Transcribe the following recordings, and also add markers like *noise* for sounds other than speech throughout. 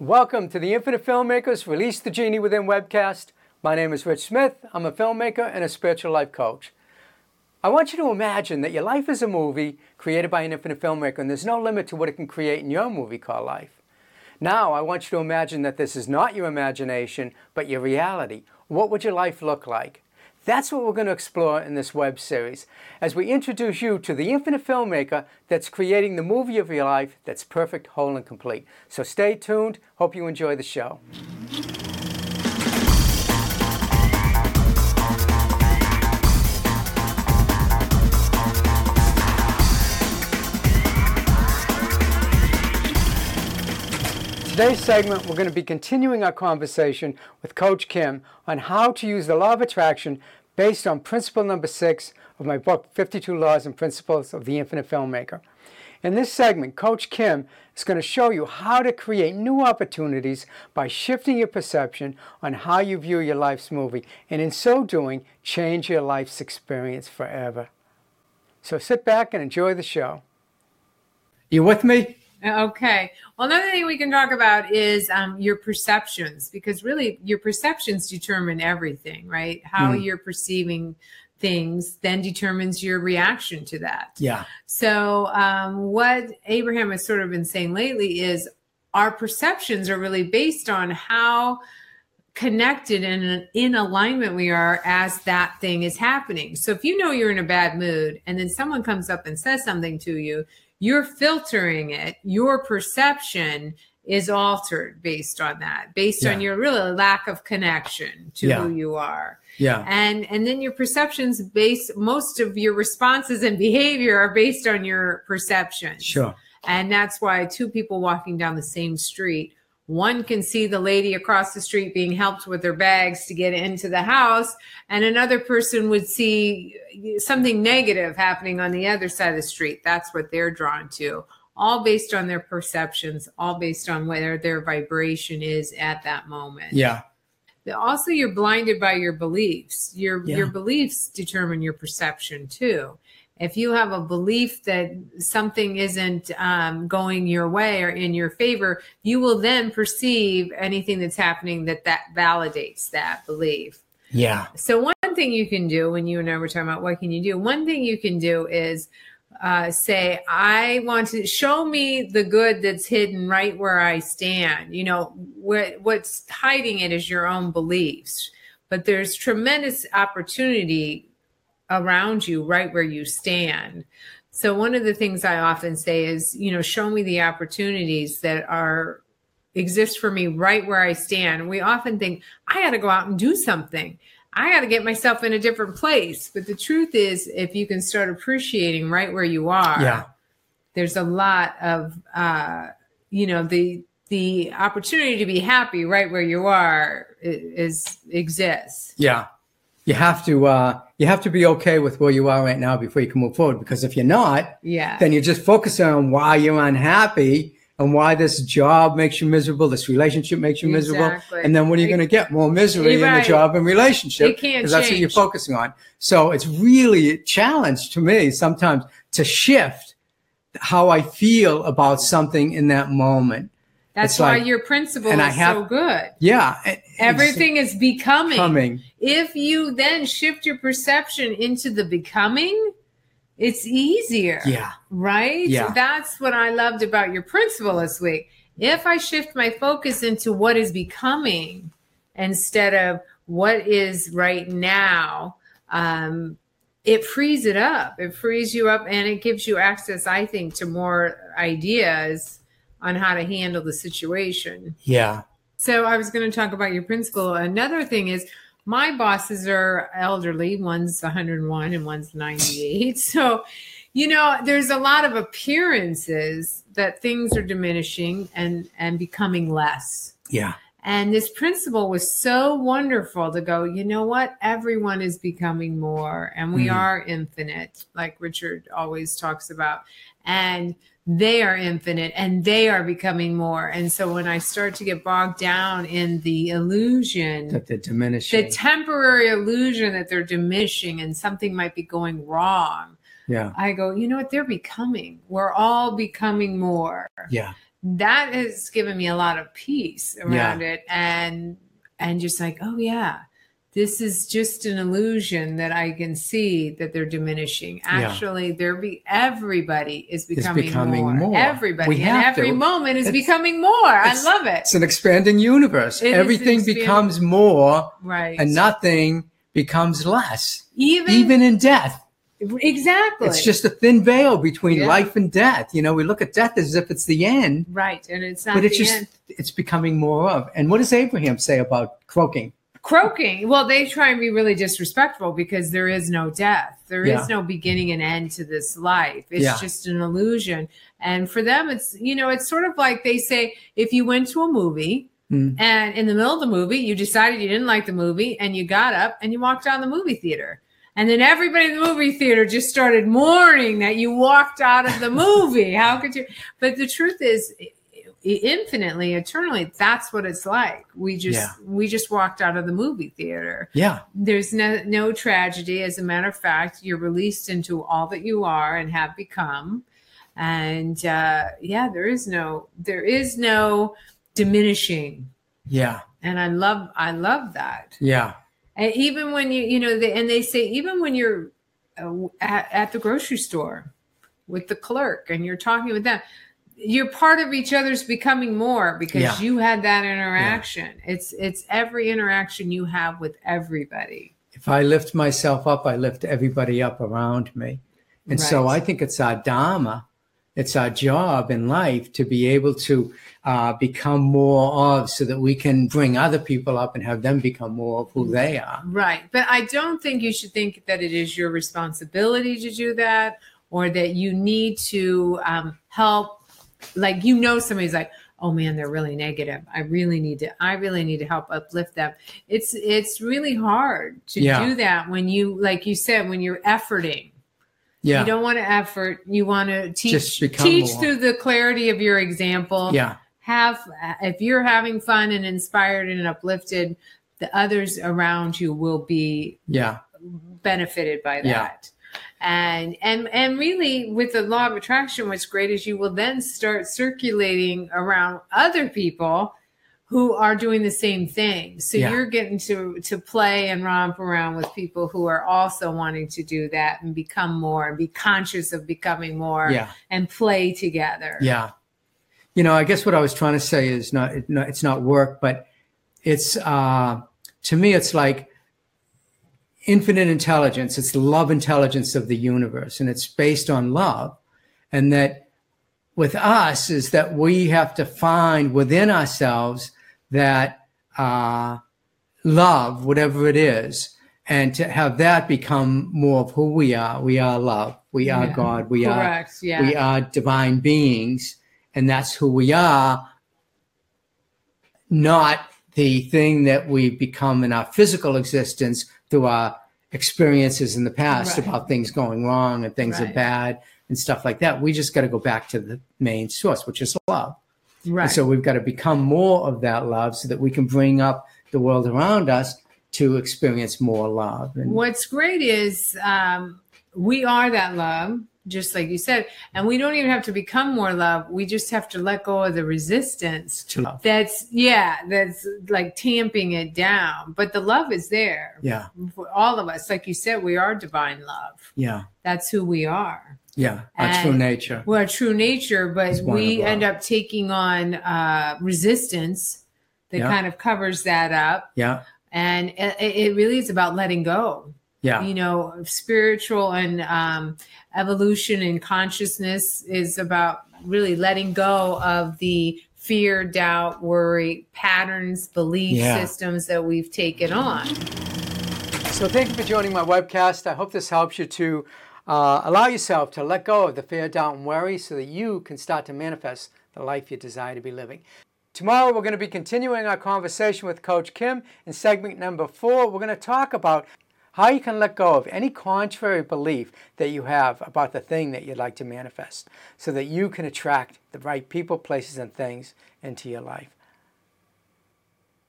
Welcome to the Infinite Filmmakers Release the Genie Within webcast. My name is Rich Smith. I'm a filmmaker and a spiritual life coach. I want you to imagine that your life is a movie created by an infinite filmmaker, and there's no limit to what it can create in your movie called life. Now, I want you to imagine that this is not your imagination, but your reality. What would your life look like? That's what we're going to explore in this web series as we introduce you to the infinite filmmaker that's creating the movie of your life that's perfect, whole, and complete. So stay tuned. Hope you enjoy the show. Today's segment, we're going to be continuing our conversation with Coach Kim on how to use the law of attraction based on principle number six of my book, 52 Laws and Principles of the Infinite Filmmaker. In this segment, Coach Kim is going to show you how to create new opportunities by shifting your perception on how you view your life's movie, and in so doing, change your life's experience forever. So sit back and enjoy the show. You with me? Okay. Well, another thing we can talk about is um, your perceptions, because really your perceptions determine everything, right? How mm. you're perceiving things then determines your reaction to that. Yeah. So, um, what Abraham has sort of been saying lately is our perceptions are really based on how connected and in alignment we are as that thing is happening. So, if you know you're in a bad mood and then someone comes up and says something to you, you're filtering it. Your perception is altered based on that, based yeah. on your really lack of connection to yeah. who you are. Yeah. And and then your perceptions based most of your responses and behavior are based on your perceptions. Sure. And that's why two people walking down the same street one can see the lady across the street being helped with their bags to get into the house, and another person would see something negative happening on the other side of the street. That's what they're drawn to, all based on their perceptions, all based on where their vibration is at that moment. Yeah. Also, you're blinded by your beliefs. Your yeah. your beliefs determine your perception too if you have a belief that something isn't um, going your way or in your favor you will then perceive anything that's happening that that validates that belief. Yeah. So one thing you can do when you and i were talking about what can you do one thing you can do is uh, say i want to show me the good that's hidden right where i stand. You know what what's hiding it is your own beliefs. But there's tremendous opportunity around you right where you stand. So one of the things I often say is, you know, show me the opportunities that are exist for me right where I stand. We often think I got to go out and do something. I got to get myself in a different place. But the truth is, if you can start appreciating right where you are, yeah. there's a lot of, uh, you know, the the opportunity to be happy right where you are is exists. Yeah, you have to uh, you have to be okay with where you are right now before you can move forward. Because if you're not, yeah, then you're just focusing on why you're unhappy and why this job makes you miserable, this relationship makes you miserable, and then what are you going to get? More misery right. in the job and relationship because that's what you're focusing on. So it's really a challenge to me sometimes to shift how I feel about something in that moment. That's it's why like, your principle is have, so good. Yeah. Everything is becoming. becoming. If you then shift your perception into the becoming, it's easier. Yeah. Right? Yeah. That's what I loved about your principle this week. If I shift my focus into what is becoming instead of what is right now, um, it frees it up. It frees you up and it gives you access, I think, to more ideas on how to handle the situation. Yeah. So I was going to talk about your principle. Another thing is my bosses are elderly. One's 101 and one's 98. *laughs* So, you know, there's a lot of appearances that things are diminishing and and becoming less. Yeah. And this principle was so wonderful to go, you know what? Everyone is becoming more and we mm. are infinite, like Richard always talks about. And they are infinite and they are becoming more. And so when I start to get bogged down in the illusion that they're diminishing, the temporary illusion that they're diminishing and something might be going wrong. Yeah. I go, you know what? They're becoming. We're all becoming more. Yeah. That has given me a lot of peace around it and and just like oh yeah this is just an illusion that I can see that they're diminishing. Actually, yeah. they're be everybody is becoming, becoming more. more. Everybody and every to. moment is it's, becoming more. I love it. It's an expanding universe. It Everything becomes more, right? And nothing becomes less. Even even in death. Exactly. It's just a thin veil between yeah. life and death. You know, we look at death as if it's the end. Right. And it's not but it's just end. it's becoming more of. And what does Abraham say about croaking? Croaking. Well, they try and be really disrespectful because there is no death. There yeah. is no beginning and end to this life. It's yeah. just an illusion. And for them, it's you know, it's sort of like they say if you went to a movie mm. and in the middle of the movie you decided you didn't like the movie and you got up and you walked out of the movie theater and then everybody in the movie theater just started mourning that you walked out of the *laughs* movie. How could you? But the truth is, infinitely, eternally, that's what it's like. We just yeah. we just walked out of the movie theater. Yeah. There's no no tragedy. As a matter of fact, you're released into all that you are and have become. And uh, yeah, there is no there is no diminishing. Yeah. And I love I love that. Yeah. And even when you, you know, they, and they say, even when you're uh, at, at the grocery store with the clerk and you're talking with them, you're part of each other's becoming more because yeah. you had that interaction. Yeah. It's it's every interaction you have with everybody. If I lift myself up, I lift everybody up around me. And right. so I think it's our dharma, it's our job in life to be able to uh, become more of so that we can bring other people up and have them become more of who they are. Right. But I don't think you should think that it is your responsibility to do that or that you need to um, help. Like, you know, somebody's like, oh man they're really negative i really need to i really need to help uplift them it's it's really hard to yeah. do that when you like you said when you're efforting yeah. You don't want to effort. You want to teach teach more. through the clarity of your example. Yeah have if you're having fun and inspired and uplifted the others around you will be yeah benefited by that yeah. and and and really with the law of attraction what's great is you will then start circulating around other people who are doing the same thing so yeah. you're getting to to play and romp around with people who are also wanting to do that and become more and be conscious of becoming more yeah. and play together yeah you know, I guess what I was trying to say is not, it's not work, but it's, uh, to me, it's like infinite intelligence. It's the love intelligence of the universe, and it's based on love. And that with us is that we have to find within ourselves that uh, love, whatever it is, and to have that become more of who we are. We are love. We are yeah. God. We Correct. are yeah. we are divine beings and that's who we are, not the thing that we become in our physical existence through our experiences in the past right. about things going wrong and things right. are bad and stuff like that. We just got to go back to the main source, which is love. Right. And so we've got to become more of that love so that we can bring up the world around us to experience more love. And What's great is um, we are that love just like you said. And we don't even have to become more love. We just have to let go of the resistance. to love. That's yeah, that's like tamping it down. But the love is there. Yeah. For all of us. Like you said, we are divine love. Yeah. That's who we are. Yeah. Our true nature. Well, true nature, but we end up taking on uh resistance that yeah. kind of covers that up. Yeah. And it, it really is about letting go yeah you know spiritual and um, evolution and consciousness is about really letting go of the fear doubt worry patterns belief yeah. systems that we've taken on so thank you for joining my webcast i hope this helps you to uh, allow yourself to let go of the fear doubt and worry so that you can start to manifest the life you desire to be living Tomorrow, we're going to be continuing our conversation with Coach Kim. In segment number four, we're going to talk about how you can let go of any contrary belief that you have about the thing that you'd like to manifest so that you can attract the right people, places, and things into your life.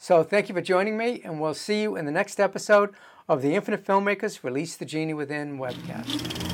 So, thank you for joining me, and we'll see you in the next episode of the Infinite Filmmakers Release the Genie Within webcast.